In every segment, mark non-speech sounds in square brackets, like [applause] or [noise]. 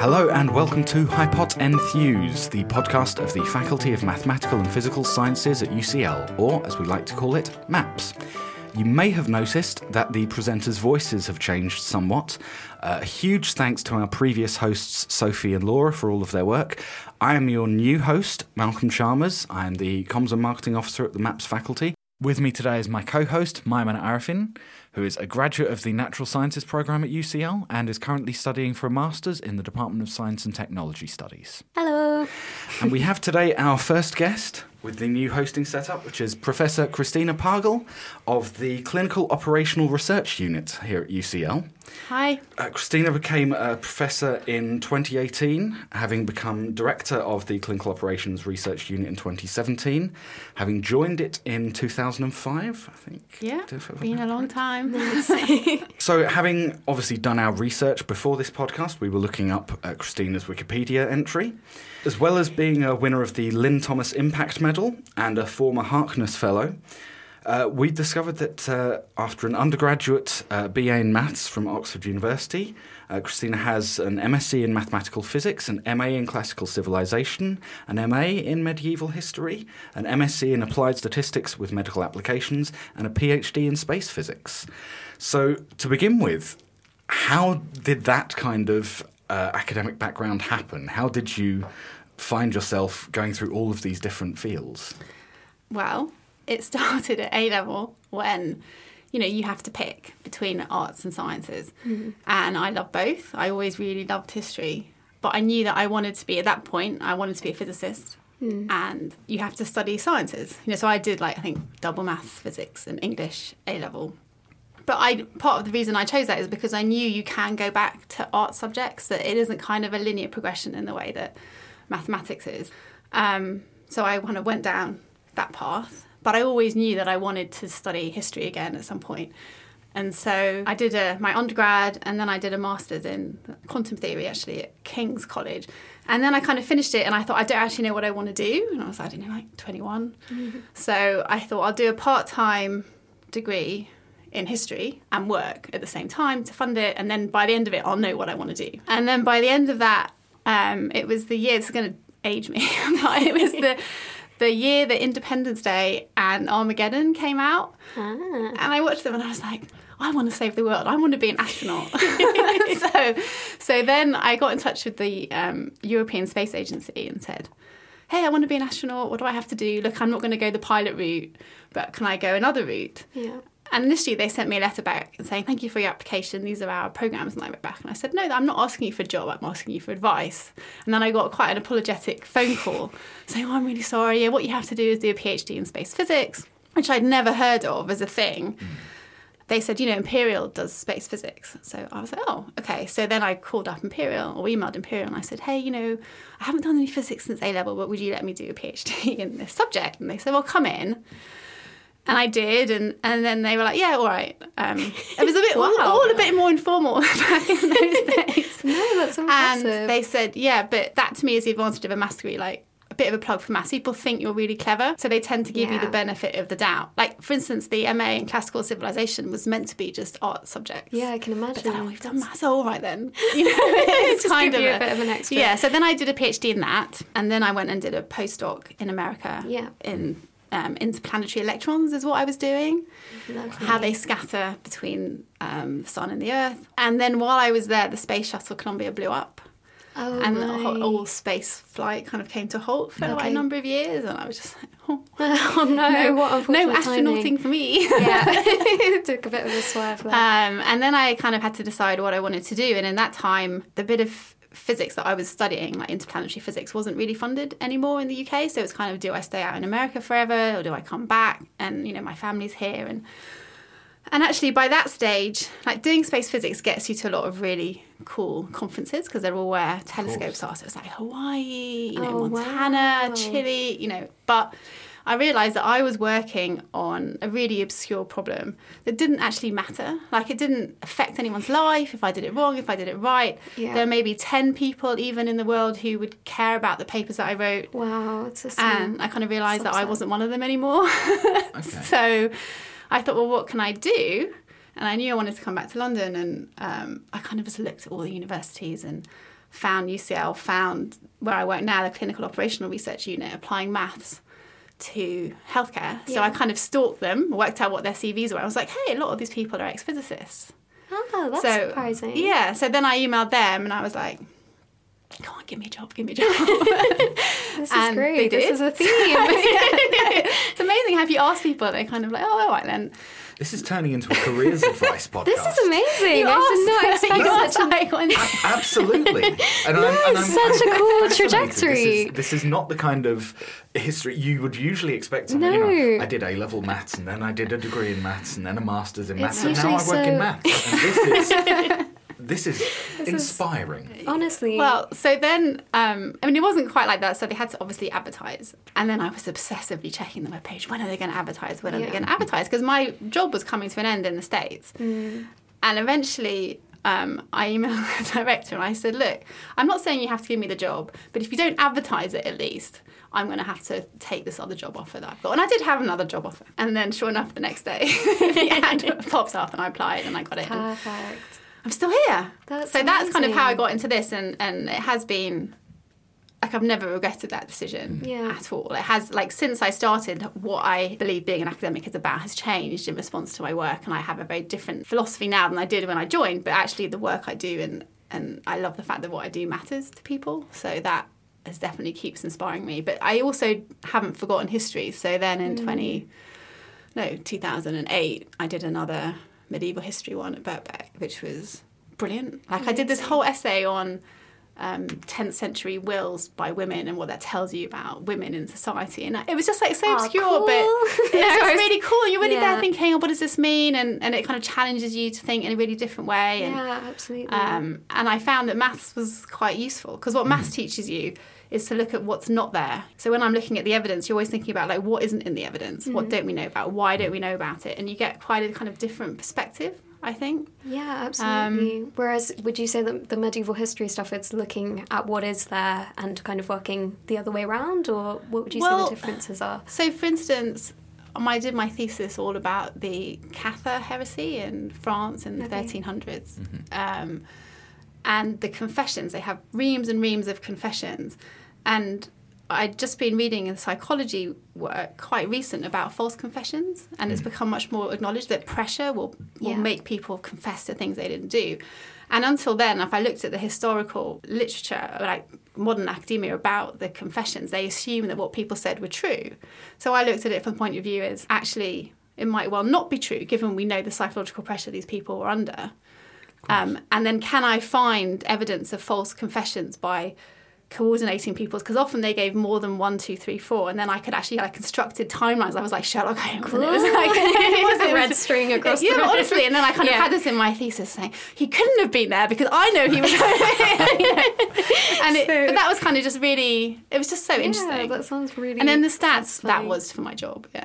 Hello and welcome to Hypot Enthuse, the podcast of the Faculty of Mathematical and Physical Sciences at UCL, or as we like to call it, MAPS. You may have noticed that the presenters' voices have changed somewhat. Uh, a huge thanks to our previous hosts, Sophie and Laura, for all of their work. I am your new host, Malcolm Chalmers. I am the Comms and Marketing Officer at the MAPS faculty. With me today is my co host, Maimon Arifin, who is a graduate of the Natural Sciences program at UCL and is currently studying for a master's in the Department of Science and Technology Studies. Hello. And we have today our first guest with the new hosting setup, which is Professor Christina Pagel of the Clinical Operational Research Unit here at UCL. Hi. Uh, Christina became a professor in 2018, having become director of the Clinical Operations Research Unit in 2017, having joined it in 2005, I think. Yeah, been a long time. [laughs] [laughs] so, having obviously done our research before this podcast, we were looking up uh, Christina's Wikipedia entry. As well as being a winner of the Lyn Thomas Impact Medal and a former Harkness Fellow, uh, we discovered that uh, after an undergraduate uh, BA in Maths from Oxford University, uh, Christina has an MSc in Mathematical Physics, an MA in Classical Civilization, an MA in Medieval History, an MSc in Applied Statistics with Medical Applications, and a PhD in Space Physics. So, to begin with, how did that kind of uh, academic background happen? How did you find yourself going through all of these different fields? Well, it started at A level when you know you have to pick between arts and sciences. Mm-hmm. and i love both. I always really loved history. But i knew that i wanted to be at that point i wanted to be a physicist. Mm. and you have to study sciences. You know so i did like i think double maths physics and english a level. But I part of the reason I chose that is because I knew you can go back to art subjects that it isn't kind of a linear progression in the way that mathematics is. Um, so I kind of went down that path, but I always knew that I wanted to study history again at some point. And so I did a, my undergrad and then I did a master's in quantum theory actually at King's College. And then I kind of finished it and I thought, I don't actually know what I want to do. And I was, I don't know, like 21. Mm-hmm. So I thought I'll do a part time degree in history and work at the same time to fund it. And then by the end of it, I'll know what I want to do. And then by the end of that, um, it was the year, it's going to age me, [laughs] it was the, the year that Independence Day and Armageddon came out. Ah. And I watched them and I was like, I want to save the world. I want to be an astronaut. [laughs] [laughs] so, so then I got in touch with the um, European Space Agency and said, hey, I want to be an astronaut. What do I have to do? Look, I'm not going to go the pilot route, but can I go another route? Yeah. And initially, they sent me a letter back saying, Thank you for your application. These are our programs. And I went back and I said, No, I'm not asking you for a job. I'm asking you for advice. And then I got quite an apologetic phone call [laughs] saying, Oh, I'm really sorry. What you have to do is do a PhD in space physics, which I'd never heard of as a thing. They said, you know, Imperial does space physics. So I was like, oh, okay. So then I called up Imperial or emailed Imperial and I said, hey, you know, I haven't done any physics since A level, but would you let me do a PhD [laughs] in this subject? And they said, well, come in. And I did, and, and then they were like, "Yeah, all right." Um, [laughs] it was a bit wow. all, all, a bit more informal [laughs] back in those [laughs] days. no, that's impressive. And they said, "Yeah, but that to me is the advantage of a degree. Like a bit of a plug for maths. People think you're really clever, so they tend to give yeah. you the benefit of the doubt. Like, for instance, the MA in classical civilization was meant to be just art subjects. Yeah, I can imagine. But then, oh, we've done maths. Oh, all right then. You know, it's kind of a, a, bit of an extra. Yeah. So then I did a PhD in that, and then I went and did a postdoc in America. Yeah. In um, interplanetary electrons is what I was doing, Lovely. how they scatter between um, the sun and the Earth. And then while I was there, the space shuttle Columbia blew up. Oh, and right. all space flight kind of came to halt for okay. like a number of years, and I was just like, oh, [laughs] oh no, no, what no astronauting for me. Yeah, [laughs] [laughs] took a bit of a swerve. Um, and then I kind of had to decide what I wanted to do, and in that time, the bit of physics that I was studying, like interplanetary physics, wasn't really funded anymore in the UK. So it's kind of do I stay out in America forever or do I come back? And you know, my family's here and and actually by that stage, like doing space physics gets you to a lot of really cool conferences because they're all where telescopes are. So it's like Hawaii, you know, oh, Montana, wow. Chile, you know, but I realised that I was working on a really obscure problem that didn't actually matter. Like it didn't affect anyone's life if I did it wrong, if I did it right. Yeah. There may be 10 people even in the world who would care about the papers that I wrote. Wow, it's a And I kind of realised that I wasn't one of them anymore. [laughs] okay. So I thought, well, what can I do? And I knew I wanted to come back to London, and um, I kind of just looked at all the universities and found UCL, found where I work now, the clinical operational research unit, applying maths to healthcare. So Yeah. I kind of stalked them, worked out what their CVs were. I was like, hey, a lot of these people are ex physicists. Oh, that's so, surprising. Yeah. So then I emailed them and I was like, come on, give me a job, give me a [laughs] job. This is And they great. This is a theme. [laughs] [laughs] it's amazing how if you ask people, they're kind of like, oh, all right then. This is turning into a careers advice podcast. this is amazing. You I did not asked- expect asked, such a like, when- Absolutely. And I'm, and I'm, such a I'm cool fascinated. trajectory. This is, this is not the kind of history you would usually expect. Someone, you No. know, I did A level maths and then I did a degree in maths and then a master's in It's maths and now I usually work in so- maths. And this is [laughs] this is inspiring. Honestly. Well, so then, um, I mean, it wasn't quite like that. So they had to obviously advertise. And then I was obsessively checking the webpage. When are they going to advertise? When are Yeah. they going to advertise? Because my job was coming to an end in the States. Mm. And eventually, um, I emailed [laughs] the director and I said, look, I'm not saying you have to give me the job, but if you don't advertise it at least, I'm going to have to take this other job offer that I've got. And I did have another job offer. And then, sure enough, the next day, [laughs] the ad pops up and I applied and I got it. And Perfect. I'm still here. That's so that's kind of how I got into this, and and it has been like I've never regretted that decision mm. Yeah. at all. It has like since I started, what I believe being an academic is about has changed in response to my work, and I have a very different philosophy now than I did when I joined. But actually, the work I do and and I love the fact that what I do matters to people. So that has definitely keeps inspiring me. But I also haven't forgotten history. So then in mm. twenty no 2008, I did another medieval history one at Birkbeck, which was brilliant. Like I did this whole essay on um, 10th century wills by women and what that tells you about women in society. And it was just like so Oh, obscure, cool. but [laughs] it was really cool. You're really Yeah. there thinking, oh, what does this mean? And, and it kind of challenges you to think in a really different way. And, Yeah, absolutely. um, and I found that maths was quite useful because what maths teaches you is to look at what's not there. So when I'm looking at the evidence, you're always thinking about like what isn't in the evidence, what don't we know about, why don't we know about it, and you get quite a kind of different perspective. I think. yeah, absolutely. um, Whereas, would you say that the medieval history stuff, it's looking at what is there and kind of working the other way around, or what would you say the differences are? So, for instance, um, I did my thesis all about the Cathar heresy in France in the Okay. 1300s. Um, and the confessions, they have reams and reams of confessions. And I'd just been reading in psychology work quite recent about false confessions, and it's become much more acknowledged that pressure will, will Yeah. make people confess to things they didn't do. And until then, if I looked at the historical literature, like modern academia about the confessions, they assume that what people said were true. So I looked at it from the point of view as actually it might well not be true, given we know the psychological pressure these people were under. Um, and then can I find evidence of false confessions by coordinating people's because often they gave more than one, two, three, four, and then I could actually like constructed timelines. I was like Sherlock Holmes, and it was like [laughs] [laughs] it was, A red string across yeah, the but road. honestly, and then I kind of had this in my thesis saying he couldn't have been there because I know he was, [laughs] and it, So- but that was kind of just really it was just so Yeah, interesting. that sounds really. And then the stats, that was for my job. Yeah.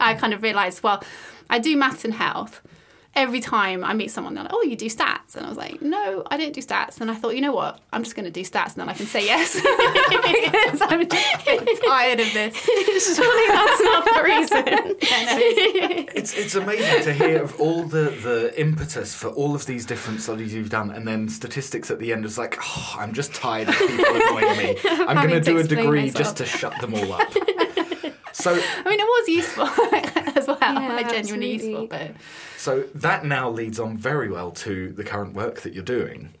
I kind of realised, well, I do maths and health. Every time I meet someone, they're like, oh, you do stats. And I was like, no, I didn't do stats. And I thought, you know what? I'm just going to do stats and then I can say yes. [laughs] because I'm just tired of this. [laughs] Surely that's not the reason. Yeah, no, it's- It's, it's amazing to hear of all the, the impetus for all of these different studies you've done, and then statistics at the end is like, oh, I'm just tired of people annoying me. [laughs] I'm going to to do a degree myself. just to shut them all up. So, I mean, it was useful [laughs] as well. Yeah, [laughs] like, genuinely absolutely. useful. But so that now leads on very well to the current work that you're doing.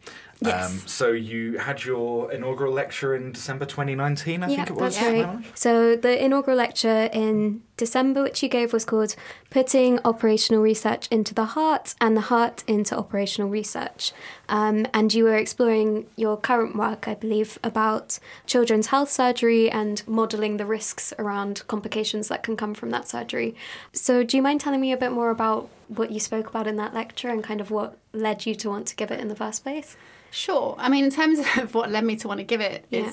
Um, Yes. so you had your inaugural lecture in December 2019, I yeah, think it was. that's right. right? So the inaugural lecture in December, which you gave, was called "Putting Operational Research into the Heart and the Heart into Operational Research," um, and you were exploring your current work, I believe, about children's health surgery and modelling the risks around complications that can come from that surgery. So, do you mind telling me a bit more about what you spoke about in that lecture and kind of what led you to want to give it in the first place? sure. I mean, in terms [laughs] of what led me to want to give it is Yeah.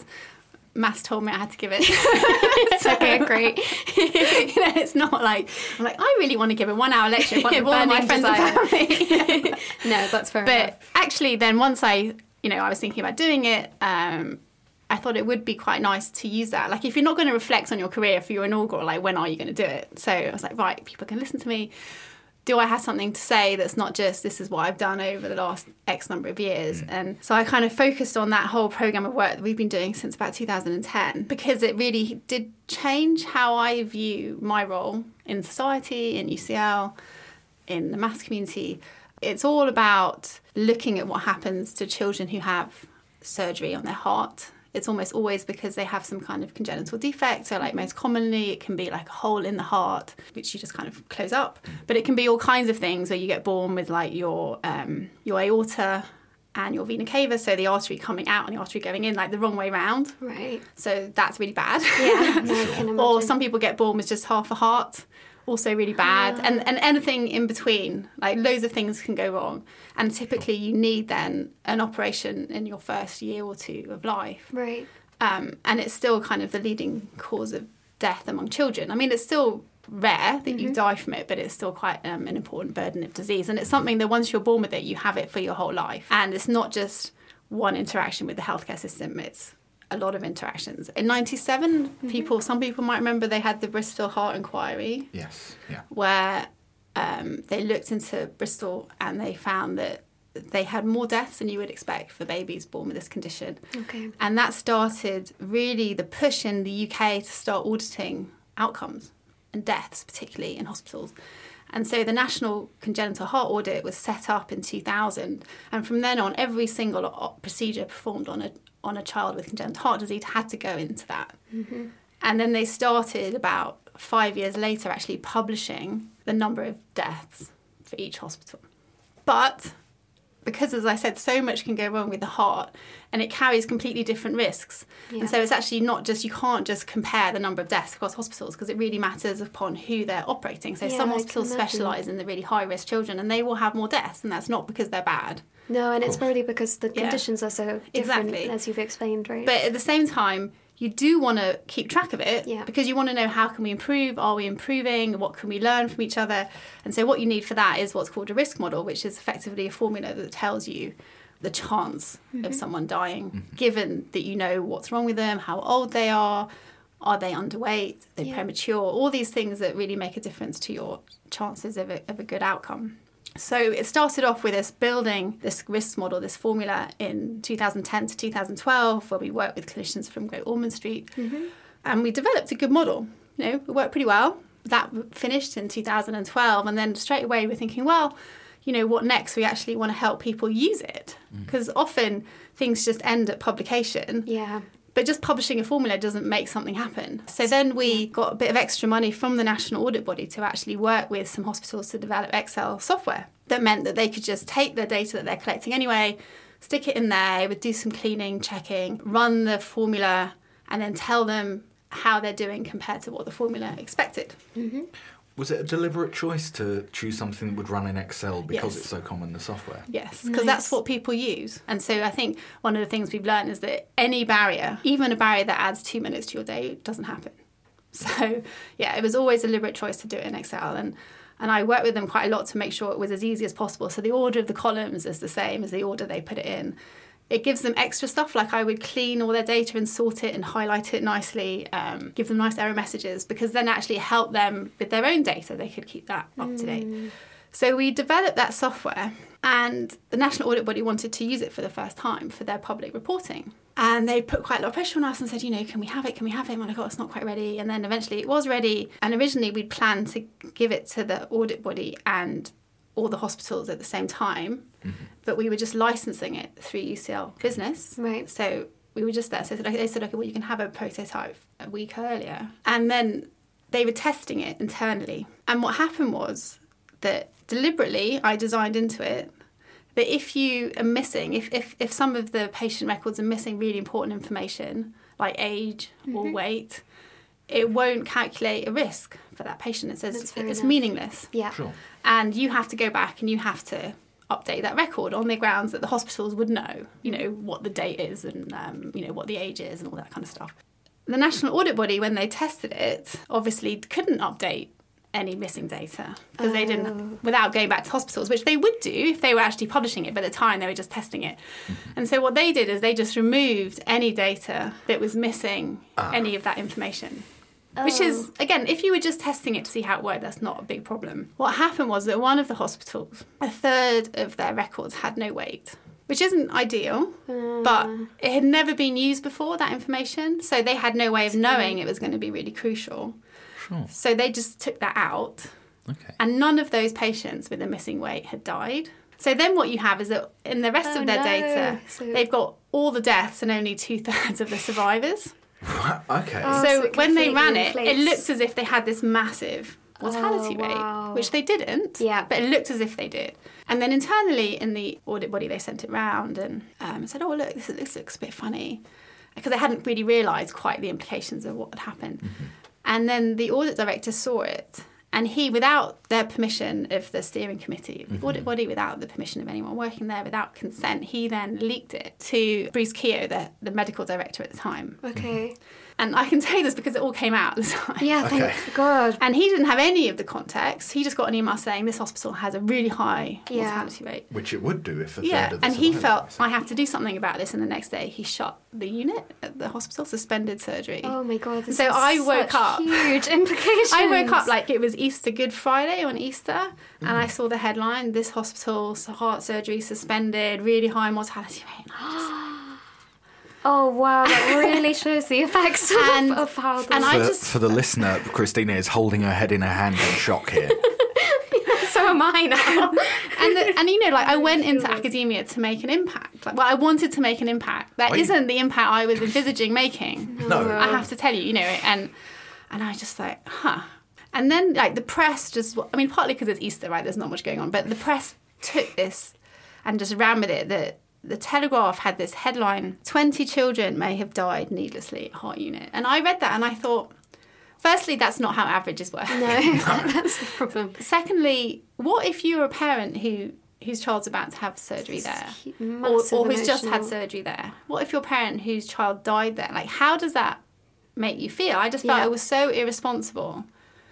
Mass told me I had to give it. [laughs] okay, great. [laughs] you know, it's not like I'm like I really want to give a one-hour lecture in front of all my Burning friends desire. and family. no, that's fair enough. but actually, then once I, you know, I was thinking about doing it. Um, I thought it would be quite nice to use that. Like, if you're not going to reflect on your career for your inaugural, like, when are you going to do it? So I was like, right, people can listen to me. Do I have something to say that's not just this is what I've done over the last X number of years? Mm. And so I kind of focused on that whole program of work that we've been doing since about 2010 because it really did change how I view my role in society, in UCL, in the maths community. It's all about looking at what happens to children who have surgery on their heart it's almost always because they have some kind of congenital defect. So, like most commonly, it can be like a hole in the heart, which you just kind of close up. But it can be all kinds of things where you get born with like your um, your aorta and your vena cava, so the artery coming out and the artery going in, like the wrong way round. Right. So that's really bad. Yeah. No, I [laughs] can imagine. or some people get born with just half a heart also really bad. Ah. and, and anything in between like loads of things can go wrong. And typically you need then an operation in your first year or two of life. Right. um, and it's still kind of the leading cause of death among children. I mean it's still rare that you die from it but it's still quite um, an important burden of disease. And it's something that once you're born with it you have it for your whole life. And it's not just one interaction with the healthcare system. It's a lot of interactions in 97 people some people might remember they had the bristol heart inquiry Yes. Yeah. where um, they looked into Bristol and they found that they had more deaths than you would expect for babies born with this condition. Okay. And that started really the push in the UK to start auditing outcomes and deaths, particularly in hospitals. And so the National Congenital Heart Audit was set up in 2000. And from then on, every single procedure performed on a, on a child with congenital heart disease had to go into that. Mm-hmm. And then they started about five years later actually publishing the number of deaths for each hospital. But because, as I said, so much can go wrong with the heart and it carries completely different risks. Yeah. And so it's actually not just, you can't just compare the number of deaths across hospitals because it really matters upon who they're operating. So Yeah, some I hospitals specialise in the really high risk children and they will have more deaths, and that's not because they're bad. No, and it's course. probably because the Yeah. conditions are so different, Exactly. as you've explained, right? But at the same time, you do want to keep track of it Yeah. because you want to know how can we improve are we improving what can we learn from each other and so what you need for that is what's called a risk model which is effectively a formula that tells you the chance of mm-hmm. someone dying mm-hmm. given that you know what's wrong with them how old they are are they underweight are they Yeah. premature all these things that really make a difference to your chances of a, of a good outcome so it started off with us building this risk model, this formula in 2010 to 2012, where we worked with clinicians from Great Ormond Street, mm-hmm. and we developed a good model. You know, it worked pretty well. That finished in 2012, and then straight away we're thinking, well, you know, what next? We actually want to help people use it mm. because often things just end at publication. yeah. But just publishing a formula doesn't make something happen. So then we got a bit of extra money from the National Audit Body to actually work with some hospitals to develop Excel software. That meant that they could just take the data that they're collecting anyway, stick it in there, would do some cleaning, checking, run the formula, and then tell them how they're doing compared to what the formula expected. Mm-hmm. Was it a deliberate choice to choose something that would run in Excel because Yes. it's so common, the software? Yes, because Nice. that's what people use. And so I think one of the things we've learned is that any barrier, even a barrier that adds two minutes to your day, doesn't happen. [laughs] So yeah, it was always a deliberate choice to do it in Excel. And and I worked with them quite a lot to make sure it was as easy as possible. So the order of the columns is the same as the order they put it in. It gives them extra stuff, like I would clean all their data and sort it and highlight it nicely, um, give them nice error messages, because then actually help them with their own data. They could keep that up to date. So we developed that software, and the National Audit Body wanted to use it for the first time for their public reporting. And they put quite a lot of pressure on us and said, you know, can we have it? Can we have it? And we're like, oh, it's not quite ready. And then eventually it was ready. And originally we'd planned to give it to the audit body and all the hospitals at the same time, but we were just licensing it through UCL Business. Right. So we were just there. So they said, okay, well, you can have a prototype a week earlier. And then they were testing it internally. And what happened was that deliberately I designed into it that if you are missing, if, if, if some of the patient records are missing really important information, like age or mm-hmm. weight, it won't calculate a risk for that patient. It says That's it's enough. meaningless Yeah. Sure. and you have to go back and you have to update that record on the grounds that the hospitals would know, you know, what the date is and um, you know what the age is and all that kind of stuff. The National Audit Body, when they tested it, obviously couldn't update any missing data because they Oh. didn't without going back to hospitals which they would do if they were actually publishing it but at the time they were just testing it and so what they did is they just removed any data that was missing any of that information Which Oh. is, again, if you were just testing it to see how it worked, that's not a big problem. What happened was that one of the hospitals, a third of their records had no weight, which isn't ideal, uh. but it had never been used before, that information. So they had no way of knowing it was going to be really crucial. Sure. So they just took that out, Okay. and none of those patients with a missing weight had died. So then what you have is that in the rest Oh, of their no. data, So- they've got all the deaths and only two thirds of the survivors. [laughs] okay. Oh, so so when they completely ran it, it inflates. looked as if they had this massive mortality Oh, wow. rate, which they didn't. Yeah. But it looked as if they did. And then internally in the audit body, they sent it round and um, said, "Oh, look, this, this looks a bit funny," because they hadn't really realised quite the implications of what had happened. And then the audit director saw it. And he, without their permission of the steering committee, the mm-hmm. audit body, without the permission of anyone working there, without consent, he then leaked it to Bruce Keogh, the, the medical director at the time. Okay. Mm-hmm. And I can tell you this because it all came out at the time. Yeah, thank Okay. God. And he didn't have any of the context. He just got an email saying this hospital has a really high Yeah. mortality rate. Which it would do if a Yeah, third of the and he felt I have to do something about this. And the next day, he shut the unit at the hospital, suspended surgery. Oh my God. This So has I woke such up- Huge implications. [laughs] I woke up like it was Easter Good Friday on Easter, and Mm. I saw the headline: "This hospital's heart surgery suspended, really high mortality rate." And I just- [gasps] Oh wow, that really [laughs] shows the effects And- of, of how. and this- I for, just- for the listener, Christina is holding her head in her hand in shock here. [laughs] so am I now. [laughs] and the, and you know like I went into academia to make an impact. Like, well, I wanted to make an impact. That not the impact I was envisaging making. No. I have to tell you, you know, and and I just like, huh. And then like the press just, I mean, partly because it's Easter, right? There's not much going on, but the press took this and just ran with it. The the Telegraph had this headline: "20 children may have died needlessly at heart unit," and I read that and I thought. Firstly, that's not how averages work. No, [laughs] [laughs] that's the problem. Secondly, what if you're a parent who whose child's about to have surgery there, or, or who's just had surgery there? What if you're a parent whose child died there? Like, how does that make you feel? I just felt Yeah. it was so irresponsible.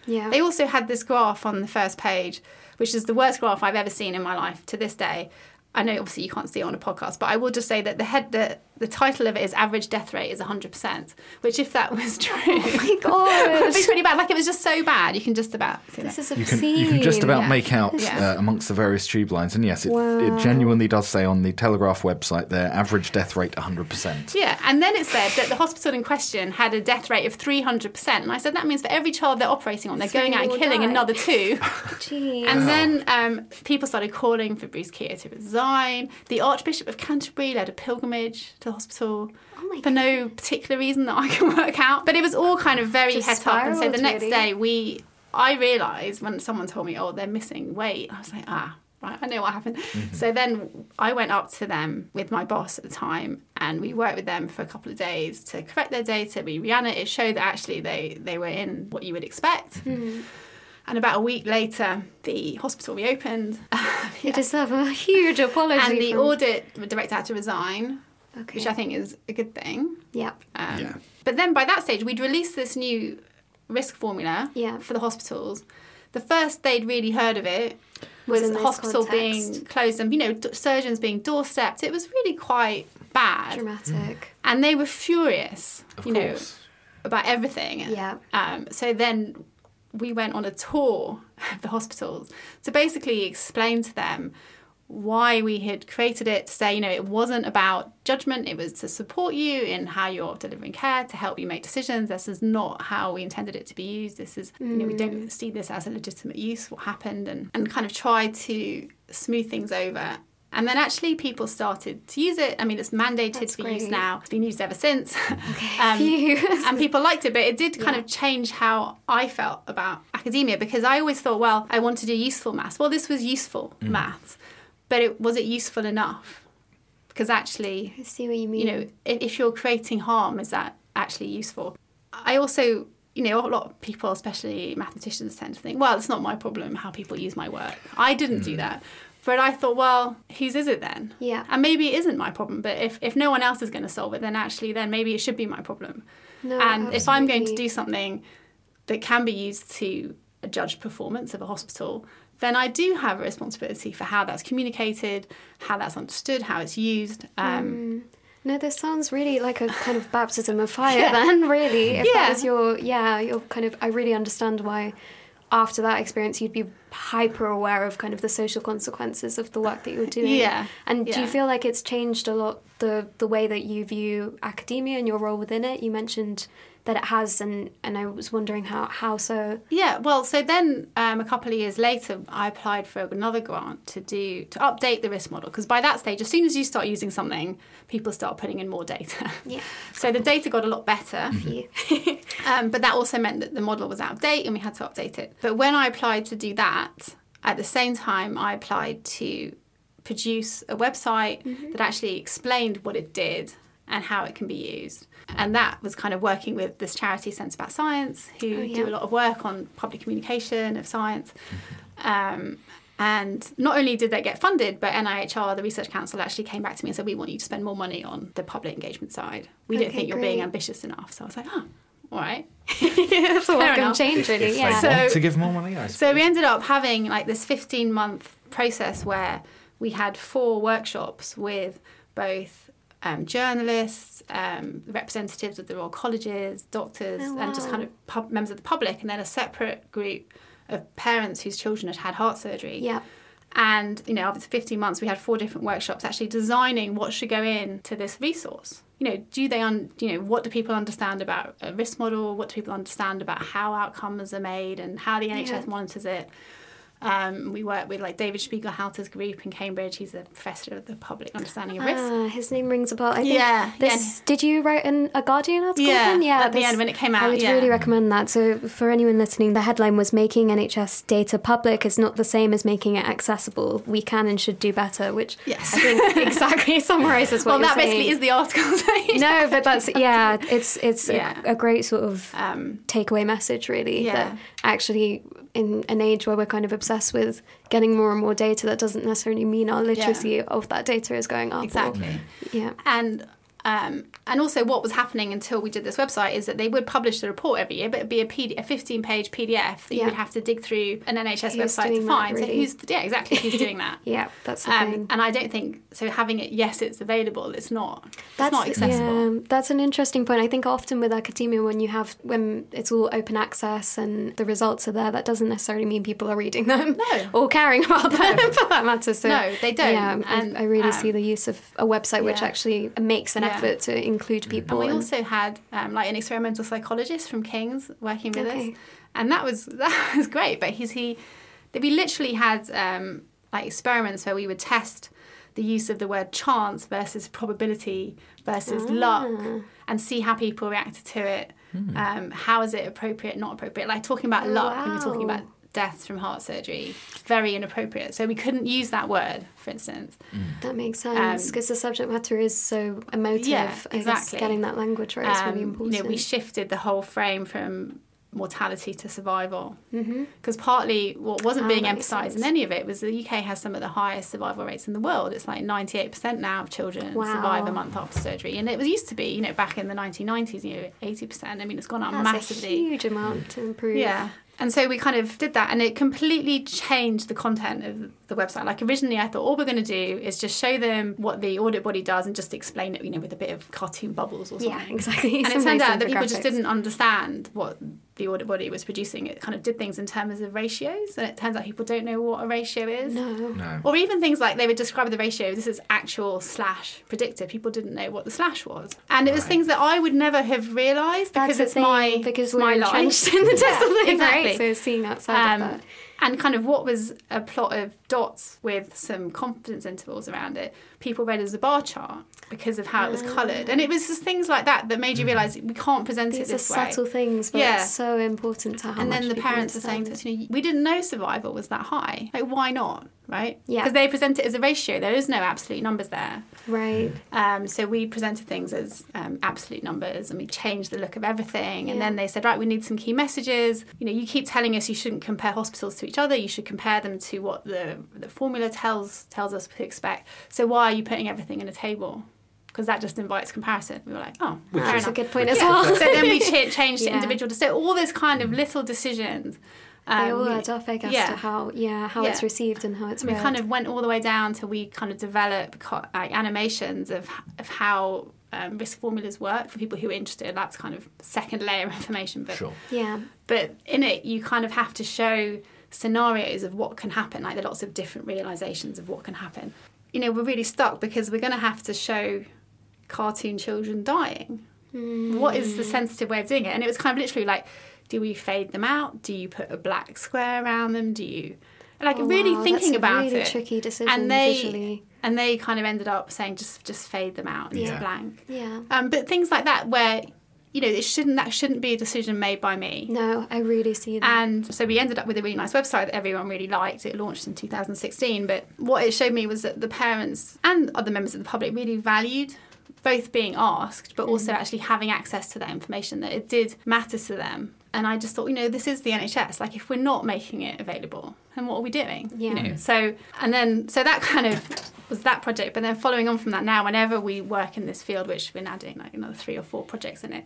Yeah. They also had this graph on the first page, which is the worst graph I've ever seen in my life to this day. I know obviously you can't see it on a podcast, but I will just say that the head the, the title of it is average death rate is 100%, which if that was true, oh my [laughs] God. would be pretty bad. Like it was just so bad, you can just about see this that. is You obscene. can, you can just about Yeah. make out Yeah. uh, amongst the various tube lines. And yes, it, Wow. it genuinely does say on the Telegraph website there average death rate 100%. Yeah, and then it said that the hospital in question had a death rate of 300%. And I said that means for every child they're operating on, they're Three going out and killing die. another two. [laughs] [laughs] Jeez. And then um, people started calling for Bruce Keogh to resign. The Archbishop of Canterbury led a pilgrimage to the hospital Oh my for no particular reason that I can [laughs] work out. But it was all kind of very Just het up. And so the next really. day, we, I realised when someone told me, oh, they're missing weight, I was like, ah. Right, I know what happened. So then I went up to them with my boss at the time, and we worked with them for a couple of days to correct their data. We ran it; it showed that actually they they were in what you would expect. And about a week later, the hospital reopened. [laughs] You deserve a huge apology. and the from- audit director had to resign, Okay. which I think is a good thing. Yeah. Um, Yeah. But then by that stage, we'd released this new risk formula Yeah. for the hospitals. The first they'd really heard of it Was was the hospital context. being closed and, you know, d- surgeons being doorstepped. It was really quite bad. Dramatic. And they were furious, Of you know, course. about everything. Yeah. Um, so then we went on a tour [laughs] of the hospitals to basically explain to them why we had created it to say, you know, it wasn't about judgment, it was to support you in how you're delivering care, to help you make decisions. This is not how we intended it to be used. This is, you know, we don't mm. see this as a legitimate use, what happened, and, and kind of try to smooth things over. And then actually people started to use it. I mean, it's mandated That's to be used now. It's been used ever since. Okay. Phew. [laughs] Um, [laughs] and people liked it, but it did kind Yeah. of change how I felt about academia because I always thought, well, I want to do useful maths. Well, this was useful mm. maths, but it, was it useful enough? Because actually, I see what you mean. you know, if, if you're creating harm, is that actually useful? I also, you know, a lot of people, especially mathematicians, tend to think, well, it's not my problem how people use my work. I didn't do hmm. that. But I thought, well, whose is it then? Yeah. And maybe it isn't my problem, but if, if no one else is going to solve it, then actually, then maybe it should be my problem. No, and if I'm going to do something that can be used to judge performance of a hospital, then I do have a responsibility for how that's communicated, how that's understood, how it's used. Um, No, this sounds really like a kind of baptism of [laughs] fire. Then, really, if Yeah. that was your yeah, your kind of. I really understand why. After that experience, you'd be hyper aware of kind of the social consequences of the work that you're doing. Yeah, And do you feel like it's changed a lot the the way that you view academia and your role within it? You mentioned that it has, and and I was wondering how how so. Yeah, well, so then um, a couple of years later, I applied for another grant to do to update the risk model because by that stage, as soon as you start using something, people start putting in more data. Yeah. [laughs] So the data got a lot better. For you. [laughs] Um, but that also meant that the model was out of date and we had to update it. But when I applied to do that, at the same time, I applied to produce a website Mm-hmm. that actually explained what it did and how it can be used. And that was kind of working with this charity Sense About Science, who Oh, yeah. do a lot of work on public communication of science. Um, and not only did they get funded, but NIHR, the Research Council, actually came back to me and said, We want you to spend more money on the public engagement side. We don't think you're being ambitious enough. So I was like, Oh, all right. [laughs] That's a Fair welcome enough. change, really. if yeah. they want So- to give more money, I So we ended up having like this 15 month process where we had four workshops with both um, journalists, um, representatives of the Royal Colleges, doctors, Oh, and just kind of pub- members of the public, and then a separate group of parents whose children had had heart surgery. yeah. And, you know, after 15 months, we had four different workshops actually designing what should go into this resource. You know, do they, un- you know, what do people understand about a risk model? What do people understand about how outcomes are made and how the NHS Yeah. monitors it? Um, we work with like David Spiegelhalter's group in Cambridge. He's a professor of the public understanding of risk. Ah, his name rings a bell. I think Yeah, This, Did you write an, a Guardian article? Yeah, then? yeah. at the end when it came out, I would yeah. really recommend that. So, for anyone listening, the headline was "Making NHS data public is not the same as making it accessible. We can and should do better." Which Yes. I think [laughs] exactly summarizes what well, that basically is the article. [laughs] no, but that's [laughs] yeah. It's it's Yeah. a, a great sort of um, takeaway message, really. Yeah. That actually, in an age where we're kind of obsessed with getting more and more data, that doesn't necessarily mean our literacy of that data is going up. or- exactly. yeah. And um, and also what was happening until we did this website is that they would publish the report every year, but it'd be a, PD, a 15 page PDF that you would have to dig through an NHS Who's website to find. So who's yeah exactly who's doing that. [laughs] Yeah, that's the Um, thing. and I don't think so. Having it, yes, it's available. It's not. It's not accessible. Yeah, that's an interesting point. I think often with academia, when you have when it's all open access and the results are there, that doesn't necessarily mean people are reading them No. [laughs] or caring about them [laughs] for that matter. So No, they don't. Yeah, And, I, I really um, see the use of a website which actually makes an Yeah. effort to include people. And we also had um, like an experimental psychologist from King's working with Okay. us, and that was [laughs] that was great. But he's he, that we literally had um, like experiments where we would test the use of the word chance versus probability versus luck, Ah. and see how people reacted to it. Um, how is it appropriate, not appropriate? Like talking about Oh, luck when we're talking about deaths from heart surgery, very inappropriate. So we couldn't use that word, for instance. That makes sense Um, because the subject matter is so emotive. Yeah, I guess exactly. getting that language right is really Um, important. You know, we shifted the whole frame from mortality to survival mm-hmm. because partly what wasn't Ah, being that makes emphasised in any of it was the UK has some of the highest survival rates in the world. It's like 98% now of children Wow. survive a month after surgery, and it was used to be, you know, back in the 1990s, you know, 80%. I mean, it's gone up That's massively. a huge amount to improve. Yeah. And so we kind of did that, and it completely changed the content of the website. Like originally, I thought all we're going to do is just show them what the audit body does and just explain it, you know, with a bit of cartoon bubbles or something. Yeah, exactly. And it turned out that people just didn't understand what the audit body was producing. It kind of did things in terms of ratios, and it turns out people don't know what a ratio is. No. No. Or even things like they would describe the ratio, this is actual slash predictor. People didn't know what the slash was. And it was things that I would never have realised because it's thing, my because it's we're my life. entrenched in the [laughs] discipline, exactly. right? So seeing outside Um, of that. And kind of what was a plot of dots with some confidence intervals around it, people read as a bar chart because of how it was coloured. And it was just things like that that made you mm. realise we can't present These it are this way. subtle things, but Yeah. it's so important to how and then the parents are saying to us, you know, we didn't know survival was that high. Like, why not? Right? Yeah. Because they present it as a ratio. There is no absolute numbers there. Right. Um, so we presented things as um, absolute numbers and we changed the look of everything. And then they said, right, we need some key messages. You know, you keep telling us you shouldn't compare hospitals to each other. You should compare them to what the, the formula tells tells us to expect. So why are you putting everything in a table? Because that just invites comparison. We were like, oh, fair That's a good point as Yeah. well. so then we [laughs] ch- changed to Yeah. individual. So all this kind of little decisions they Um, all we- add up, I guess, yeah. to how yeah how it's received and how it's we read. kind of went all the way down to we kind of develop co- like animations of of how um, risk formulas work for people who are interested. That's kind of second layer of information, but Sure. yeah. but in it you kind of have to show scenarios of what can happen. Like there are lots of different realizations of what can happen. You know, we're really stuck because we're going to have to show cartoon children dying. What is the sensitive way of doing it? And it was kind of literally like, do we fade them out? Do you put a black square around them? Do you like Oh, really wow, thinking that's a about really it? tricky decision and they visually. and they kind of ended up saying just just fade them out into Yeah. blank. Yeah. Um, but things like that where you know it shouldn't that shouldn't be a decision made by me. No, I really see that. And so we ended up with a really nice website that everyone really liked. It launched in 2016. But what it showed me was that the parents and other members of the public really valued both being asked, but also actually having access to that information, that it did matter to them. And I just thought, you know, this is the NHS. Like, if we're not making it available, then what are we doing? Yeah. You know, so, and then, so that kind of was that project. But then following on from that now, whenever we work in this field, which we're now doing like another three or four projects in it,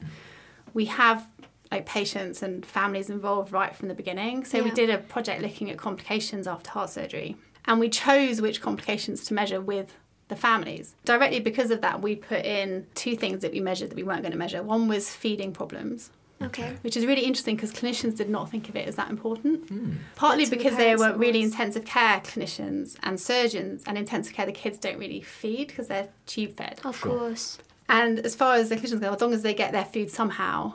we have like patients and families involved right from the beginning. So we did a project looking at complications after heart surgery, and we chose which complications to measure with the families. Directly because of that, we put in two things that we measured that we weren't going to measure. One was feeding problems. Okay. [laughs] Which is really interesting because clinicians did not think of it as that important. Hmm. Partly But to the because they were really was. intensive care clinicians and surgeons, and intensive care the kids don't really feed because they're tube fed. Of Sure. course. And as far as the clinicians go, as long as they get their food somehow,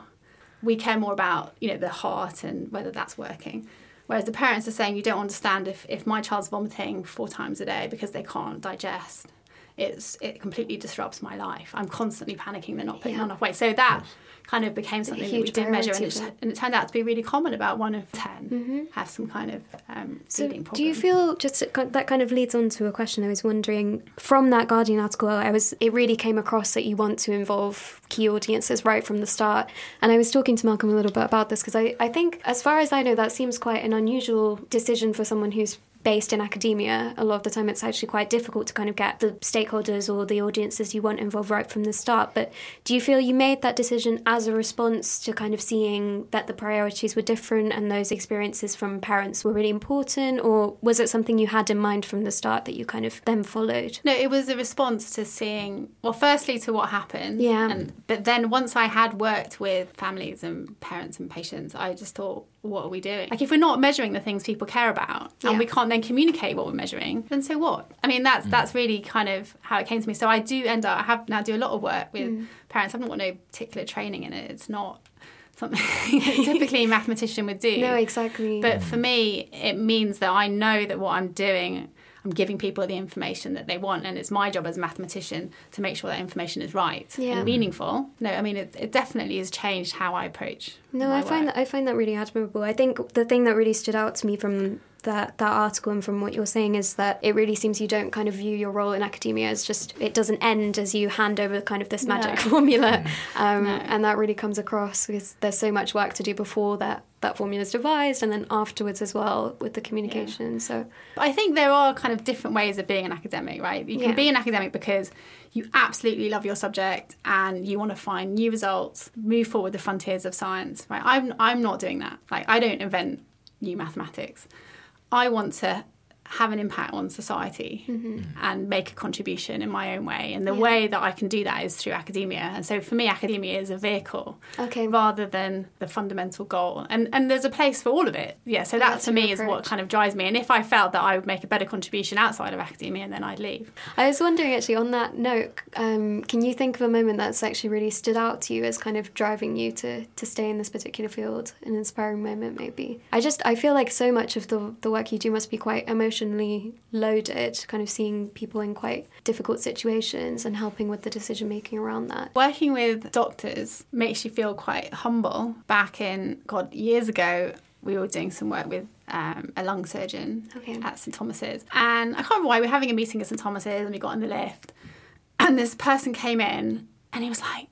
we care more about you know the heart and whether that's working. Whereas the parents are saying you don't understand if, if my child's vomiting four times a day because they can't digest. It's it completely disrupts my life. I'm constantly panicking they're not putting Yeah. on enough weight. So that kind of became something that we huge did measure, and it, and it turned out to be really common. About one of 10 have some kind of um, So, feeding problem. do you feel just that kind of leads on to a question I was wondering from that Guardian article? I was it really came across that you want to involve key audiences right from the start, and I was talking to Malcolm a little bit about this because I I think as far as I know that seems quite an unusual decision for someone who's based in academia a lot of the time it's actually quite difficult to kind of get the stakeholders or the audiences you want involved right from the start but do you feel you made that decision as a response to kind of seeing that the priorities were different and those experiences from parents were really important or was it something you had in mind from the start that you kind of then followed No, it was a response to seeing well, firstly to what happened. Yeah. And but then once I had worked with families and parents and patients, I just thought, what are we doing? Like if we're not measuring the things people care about and Yeah. we can't then communicate what we're measuring, then so what? I mean that's mm. that's really kind of how it came to me. So I do end up I have now do a lot of work with mm. parents. I've not got no particular training in it. It's not something [laughs] typically a mathematician would do. no exactly But for me, it means that I know that what I'm doing, I'm giving people the information that they want, and it's my job as a mathematician to make sure that information is right Yeah. and meaningful. No, I mean it, it definitely has changed how I approach. No, I find work. that I find that really admirable. I think the thing that really stood out to me from that that article and from what you're saying is that it really seems you don't kind of view your role in academia as just it doesn't end as you hand over kind of this magic No. [laughs] formula, um, No. and that really comes across because there's so much work to do before that that formula is devised and then afterwards as well with the communication. So But I think there are kind of different ways of being an academic, right? You can Yeah. be an academic because you absolutely love your subject and you want to find new results, move forward the frontiers of science, right? I'm I'm not doing that. Like I don't invent new mathematics. I want to have an impact on society and make a contribution in my own way. And the Yeah. way that I can do that is through academia. And so for me, academia is a vehicle okay, rather than the fundamental goal. And and there's a place for all of it. Yeah, so that for me is what kind of drives me. And if I felt that I would make a better contribution outside of academia, then I'd leave. I was wondering actually on that note, um, can you think of a moment that's actually really stood out to you as kind of driving you to, to stay in this particular field, an inspiring moment maybe? I just I feel like so much of the the work you do must be quite emotionally loaded, kind of seeing people in quite difficult situations and helping with the decision making around that. Working with doctors makes you feel quite humble. Back in God years ago, we were doing some work with um, a lung surgeon Okay. at St Thomas's, and I can't remember why we were having a meeting at St Thomas's, and we got in the lift, and this person came in, and he was like,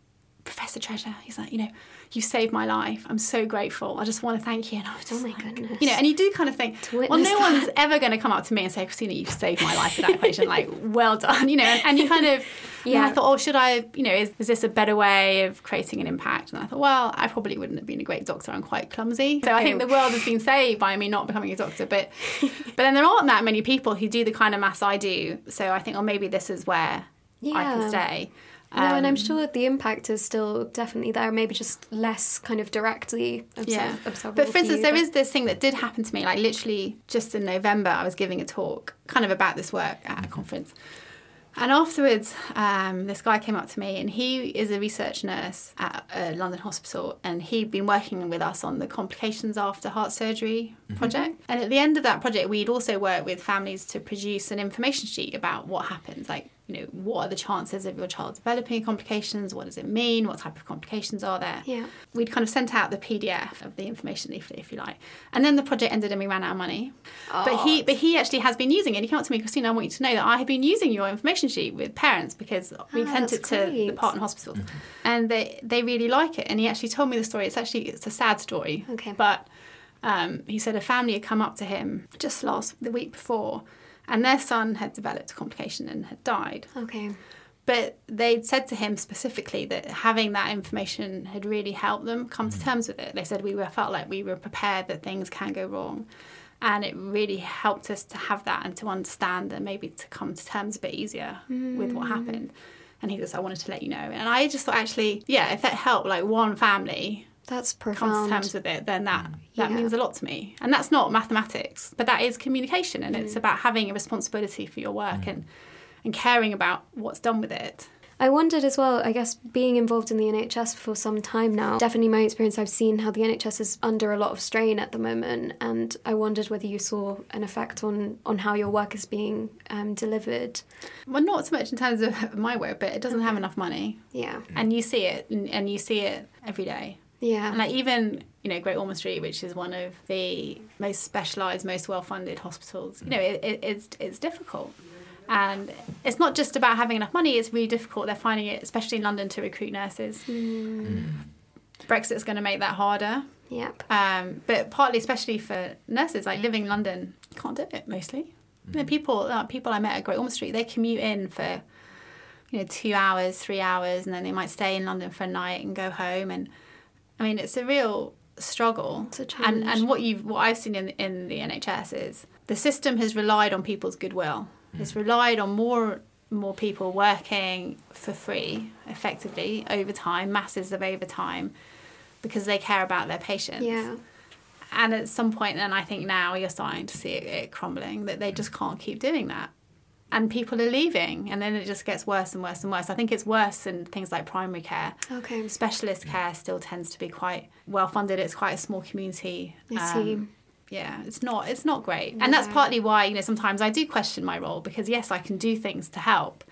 Professor Treasure, he's like, you know, you saved my life. I'm so grateful. I just want to thank you. And I was just Oh my like, goodness. You know, and you do kind of think, well, no one's ever going to come up to me and say, Christina, you've saved my life with that equation. [laughs] like, well done. You know, and, and you kind of, yeah. Yeah. I thought, oh, should I, you know, is, is this a better way of creating an impact? And I thought, well, I probably wouldn't have been a great doctor. I'm quite clumsy. So I think oh. the world has been saved by me not becoming a doctor. But, [laughs] but then there aren't that many people who do the kind of maths I do. So I think, oh, maybe this is where I can stay. No, and I'm Um, sure the impact is still definitely there, maybe just less kind of directly observ- Yeah. observable. But for instance, you, there but- is this thing that did happen to me, like literally just in November, I was giving a talk kind of about this work at a conference. And afterwards, um, this guy came up to me, and he is a research nurse at a London hospital, and he'd been working with us on the complications after heart surgery project. And at the end of that project, we'd also worked with families to produce an information sheet about what happens, like you know, what are the chances of your child developing complications? What does it mean? What type of complications are there? Yeah. We'd kind of sent out the PDF of the information leaflet, if you like, and then the project ended and we ran out of money. Oh. But he, but he actually has been using it. He came up to me, Christina, I want you to know that I have been using your information sheet with parents because we Ah, sent it that's to the partner hospitals, and they they really like it. And he actually told me the story. It's actually it's a sad story. Okay. But um, he said a family had come up to him just last the week before, and their son had developed a complication and had died. Okay. But they'd said to him specifically that having that information had really helped them come to mm. terms with it. They said we were felt like we were prepared that things can go wrong. And it really helped us to have that and to understand and maybe to come to terms a bit easier with what mm. happened. And he goes, I wanted to let you know. And I just thought actually, yeah, if that helped like one family That's come to terms with it, then that that Yeah. means a lot to me. And that's not mathematics, but that is communication, and Mm. it's about having a responsibility for your work and and caring about what's done with it. I wondered as well, I guess being involved in the NHS for some time now, definitely my experience, I've seen how the NHS is under a lot of strain at the moment. And I wondered whether you saw an effect on, on how your work is being um, delivered. Well, not so much in terms of [laughs] my work, but it doesn't have enough money, Yeah. and you see it, and, and you see it every day. Yeah. And like even you know Great Ormond Street, which is one of the most specialised, most well-funded hospitals, you know it, it, it's it's difficult, and it's not just about having enough money. It's really difficult. They're finding it, especially in London, to recruit nurses. Brexit's going to make that harder. Yep. Um, but partly, especially for nurses, like living in London, you can't do it mostly. You know, people, uh, people I met at Great Ormond Street, they commute in for, you know, two hours, three hours, and then they might stay in London for a night and go home. And I mean, it's a real struggle. It's a and challenge. and what you've what I've seen in in the NHS is the system has relied on people's goodwill. Hmm. It's relied on more more people working for free, effectively overtime, masses of overtime, because they care about their patients Yeah. and at some point then i think now you're starting to see it, it crumbling that they just can't keep doing that and people are leaving and then it just gets worse and worse and worse. I think it's worse in things like primary care. Okay. specialist care still tends to be quite well funded it's quite a small community. Um, I see. yeah it's not it's not great. And that's partly why you know sometimes i do question my role because yes i can do things to help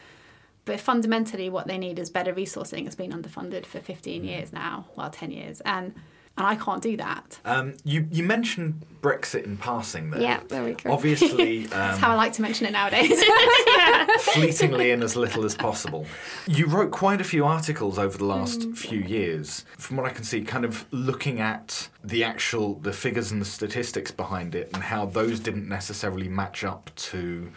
but fundamentally what they need is better resourcing. It's been underfunded for 15 years now well 10 years. And and i can't do that Um, you you mentioned Brexit in passing there. Yeah, there we go. Obviously, [laughs] That's how I um, like to mention it nowadays. [laughs] [laughs] fleetingly in as little as possible. You wrote quite a few articles over the last Mm. few years. From what I can see, kind of looking at the actual the figures and the statistics behind it, and how those didn't necessarily match up to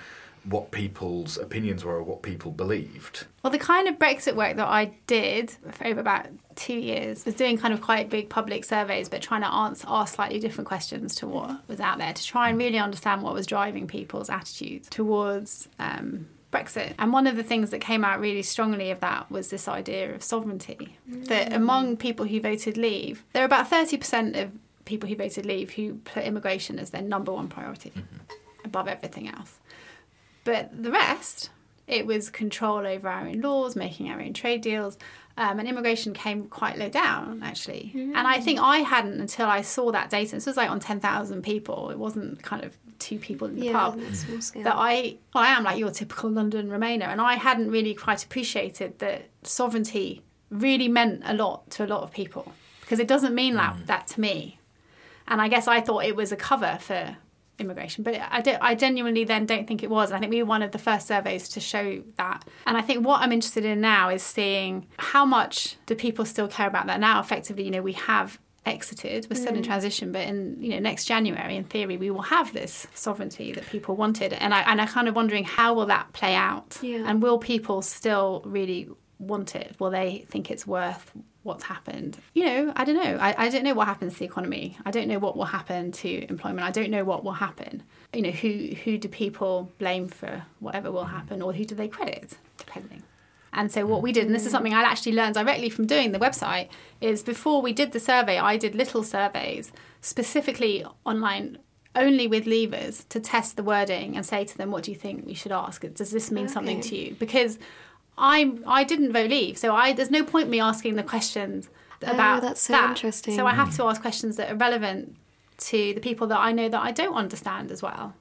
what people's opinions were or what people believed. well, the kind of Brexit work that I did for over about two years was doing kind of quite big public surveys, but trying to answer ask slightly different questions to what was out there to try and really understand what was driving people's attitudes towards um, Brexit. And one of the things that came out really strongly of that was this idea of sovereignty. That among people who voted leave, there are about 30% of people who voted leave who put immigration as their number one priority above everything else. But the rest, it was control over our own laws, making our own trade deals, um, and immigration came quite low down actually. And I think I hadn't until I saw that data. This was like on ten thousand people. It wasn't kind of two people in the yeah, pub. on small scale. That I, well, I am like your typical London Remainer, and I hadn't really quite appreciated that sovereignty really meant a lot to a lot of people because it doesn't mean that, that to me. And I guess I thought it was a cover for immigration. But I, don't, I genuinely then don't think it was. I think we were one of the first surveys to show that. And I think what I'm interested in now is seeing how much do people still care about that now. Effectively, you know, we have exited we're still in mm. transition but in you know next january in theory we will have this sovereignty that people wanted and i and i kind of wondering how will that play out Yeah. and will people still really want it will they think it's worth what's happened. You know i don't know. I, I don't know what happens to the economy. I don't know what will happen to employment. I don't know what will happen. You know who who do people blame for whatever will happen or who do they credit? Depending. And so what we did, and this is something I actually learned directly from doing the website, is before we did the survey, I did little surveys specifically online only with leavers to test the wording and say to them, what do you think we should ask? Does this mean something to you? Because I I didn't vote leave, so I there's no point me asking the questions Oh, about that's so that. interesting. So I have to ask questions that are relevant to the people that I know that I don't understand as well.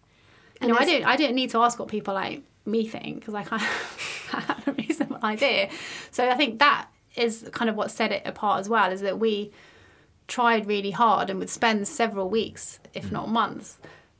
You And know, I don't I don't need to ask what people like me think because I kind [laughs] of have a reasonable idea. So I think that is kind of what set it apart as well is that we tried really hard and would spend several weeks, if mm. not months,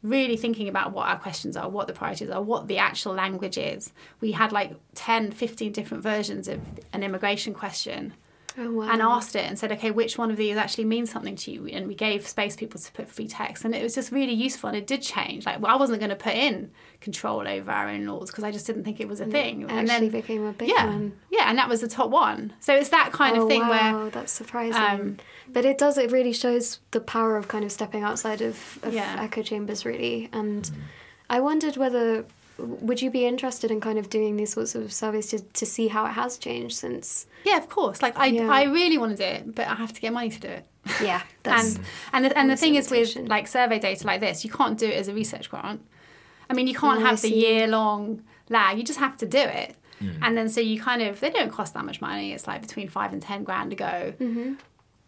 really thinking about what our questions are, what the priorities are, what the actual language is. We had like 10, 15 different versions of an immigration question Oh, wow. and asked it and said, okay, which one of these actually means something to you? And we gave space people to put free text, and it was just really useful. And it did change. Like well, I wasn't going to put in control over our own laws because I just didn't think it was a thing. It and actually then became a big yeah, one. yeah, and that was the top one. So it's that kind oh, of thing wow, where that's surprising. um, but it does. It really shows the power of kind of stepping outside of, of Yeah. echo chambers, really. And I wondered whether would you be interested in kind of doing these sorts of surveys to, to see how it has changed since? yeah, of course. Like I, Yeah. I really want to do it, but I have to get money to do it. Yeah, [laughs] and and the, and the thing is with like survey data like this, you can't do it as a research grant. I mean, you can't Oh, have the year long lag. You just have to do it. And then so you kind of they don't cost that much money. It's like between five and ten grand to go. Mm-hmm.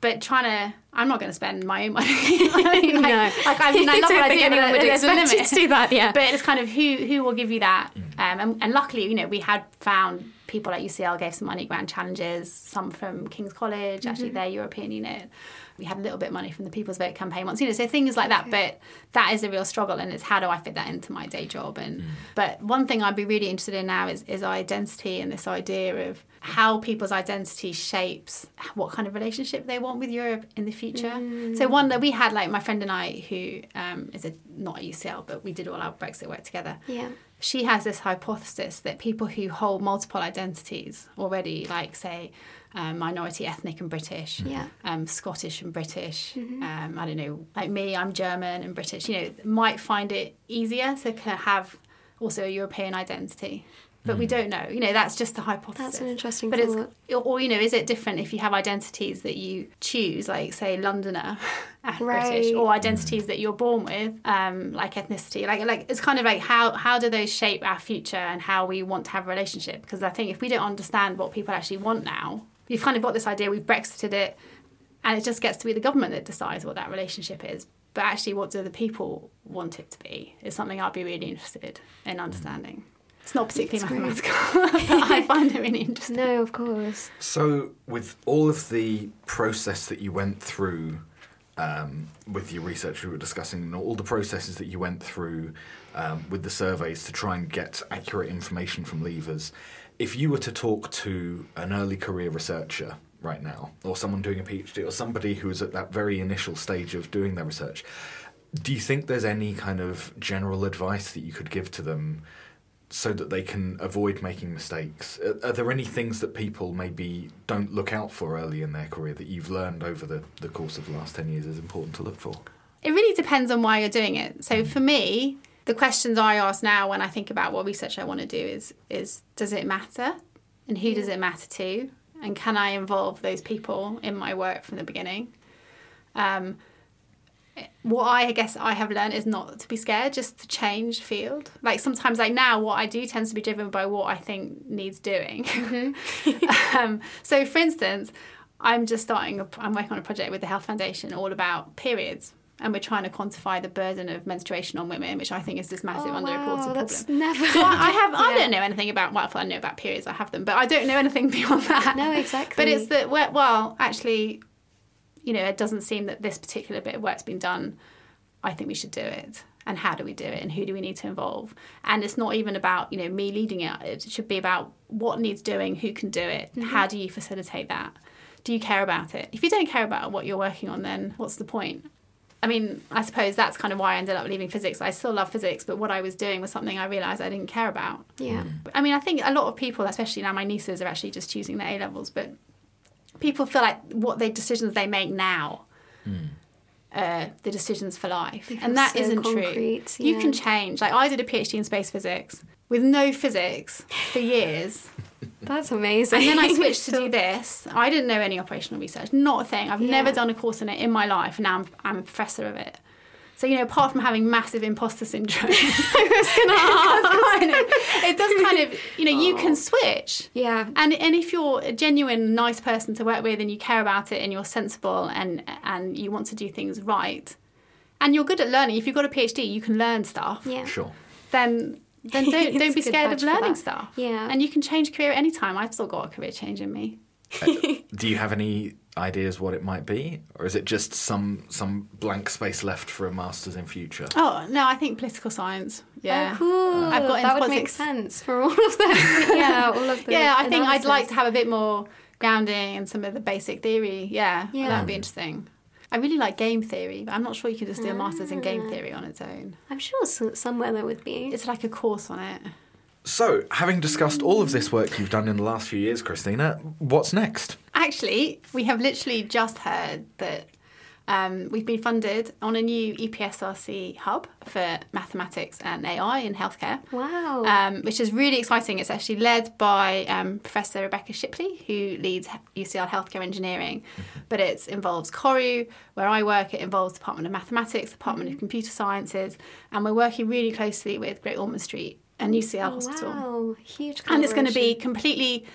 But trying to, I'm not going to spend my own money. I [laughs] mean, [laughs] like, No. like I mean, I love what I do. anyone would expect you to do that. Yeah, [laughs] But it's kind of who who will give you that. Um, and, and luckily, you know, we had found people at UCL gave some money grant challenges, some from King's College, actually their European unit. We had a little bit of money from the People's Vote campaign once, you know, so things like that. But that is a real struggle, and it's how do I fit that into my day job? And but one thing I'd be really interested in now is is identity and this idea of how people's identity shapes what kind of relationship they want with Europe in the future. So one that we had, like my friend and I, who um, is a not at UCL, but we did all our Brexit work together yeah. She has this hypothesis that people who hold multiple identities already, like say um, minority ethnic and British, Yeah. um, Scottish and British, um, I don't know, like me, I'm German and British, you know, might find it easier to kind of have also a European identity. But we don't know. You know, that's just a hypothesis. That's an interesting But it's thought. or you know, is it different if you have identities that you choose, like say Londoner [laughs] and Right. British, or identities that you're born with, um, like ethnicity, like like it's kind of like how how do those shape our future and how we want to have a relationship? Because I think if we don't understand what people actually want now, you've kind of got this idea we've Brexited it, and it just gets to be the government that decides what that relationship is. But actually, what do the people want it to be? Is something I'd be really interested in understanding. It's not particularly That's mathematical, but [laughs] I find it really interesting. No, of course. So, with all of the process that you went through um, with your research we were discussing, and all the processes that you went through um, with the surveys to try and get accurate information from levers, if you were to talk to an early career researcher right now, or someone doing a PhD, or somebody who is at that very initial stage of doing their research, do you think there's any kind of general advice that you could give to them so that they can avoid making mistakes? Are, are there any things that people maybe don't look out for early in their career that you've learned over the, the course of the last 10 years is important to look for? It really depends on why you're doing it. So for me, the questions I ask now when I think about what research I want to do is is does it matter? And who does it matter to? And can I involve those people in my work from the beginning? Um, what I guess I have learned is not to be scared, just to change field. Like sometimes, like now, what I do tends to be driven by what I think needs doing. [laughs] um, so, for instance, I'm just starting. A, I'm working on a project with the Health Foundation all about periods, and we're trying to quantify the burden of menstruation on women, which I think is this massive oh, underreported wow, problem. that's never. So I, have. I Yeah. don't know anything about. Well, I know about periods. I have them, but I don't know anything [laughs] beyond that. No, exactly. But it's that. Well, actually, you know, it doesn't seem that this particular bit of work's been done. I think we should do it. and how do we do it and who do we need to involve and it's not even about you know me leading it it should be about what needs doing who can do it mm-hmm. how do you facilitate that do you care about it if you don't care about what you're working on then what's the point I mean, I suppose that's kind of why I ended up leaving physics. I still love physics, but what I was doing was something I realised I didn't care about. Yeah. I mean, I think a lot of people, especially now my nieces, are actually just choosing their A levels, but people feel like what the decisions they make now are the decisions for life. They And that so not true. concrete, You can change. Like, I did a PhD in space physics with no physics for years. [laughs] That's amazing. And then I switched to do [laughs] this. I didn't know any operational research, not a thing. I've Yeah. never done a course in it in my life, and now I'm, I'm a professor of it. So, you know, apart from having massive imposter syndrome, [laughs] [laughs] it does kind of, you know, you can switch. Yeah. And and if you're a genuine nice person to work with and you care about it and you're sensible and and you want to do things right and you're good at learning, if you've got a PhD, you can learn stuff. Yeah. Sure. Then then [laughs] don't don't be scared of learning stuff. Yeah. And you can change career at any time. I've still got a career change in me. [laughs] Do you have any ideas what it might be, or is it just some some blank space left for a masters in future? Oh no, I think political science. Yeah. Oh, cool. I've got that would make sense for all of them. [laughs] yeah, all of the. yeah, I think I'd like to have a bit more grounding in some of the basic theory. Yeah, Yeah. that'd be interesting. I really like game theory, but I'm not sure you can just do a master's in Ah. game theory on its own. I'm sure so- somewhere there would be. It's like a course on it. So, having discussed all of this work you've done in the last few years, Christina, what's next? Actually, we have literally just heard that um, we've been funded on a new EPSRC hub for mathematics and AI in healthcare. Wow. um, which is really exciting. It's actually led by um, Professor Rebecca Shipley, who leads UCL Healthcare Engineering. But it involves CORU, where I work. It involves Department of Mathematics, Department of Computer Sciences, and we're working really closely with Great Ormond Street and UCL Oh, Hospital wow. Huge. and it's going to be completely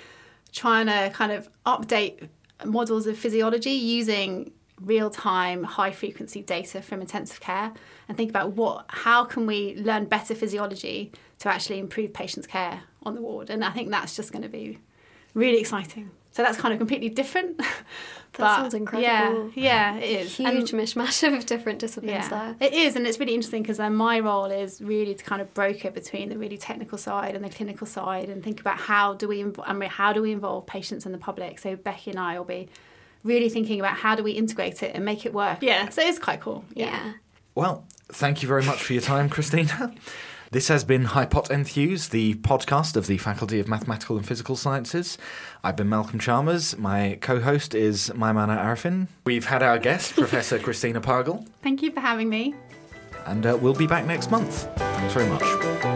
trying to kind of update models of physiology using real-time high frequency data from intensive care and think about what how can we learn better physiology to actually improve patients care on the ward and i think that's just going to be really exciting so that's kind of completely different [laughs] but sounds incredible. yeah yeah it is And- Huge mishmash of different disciplines there. it is, and it's really interesting because then uh, my role is really to kind of broker between the really technical side and the clinical side, and think about how do we, inv- I mean, how do we involve patients and the public. So Becky and I will be really thinking about how do we integrate it and make it work. Yeah, so it's quite cool. Yeah. Well, thank you very much for your time, Christina. This has been Hypot Enthuse, the podcast of the Faculty of Mathematical and Physical Sciences. I've been Malcolm Chalmers. My co host is Maimana Arifin. We've had our guest, [laughs] Professor Christina Pagel, Thank you for having me. and uh, we'll be back next month. Thanks very much.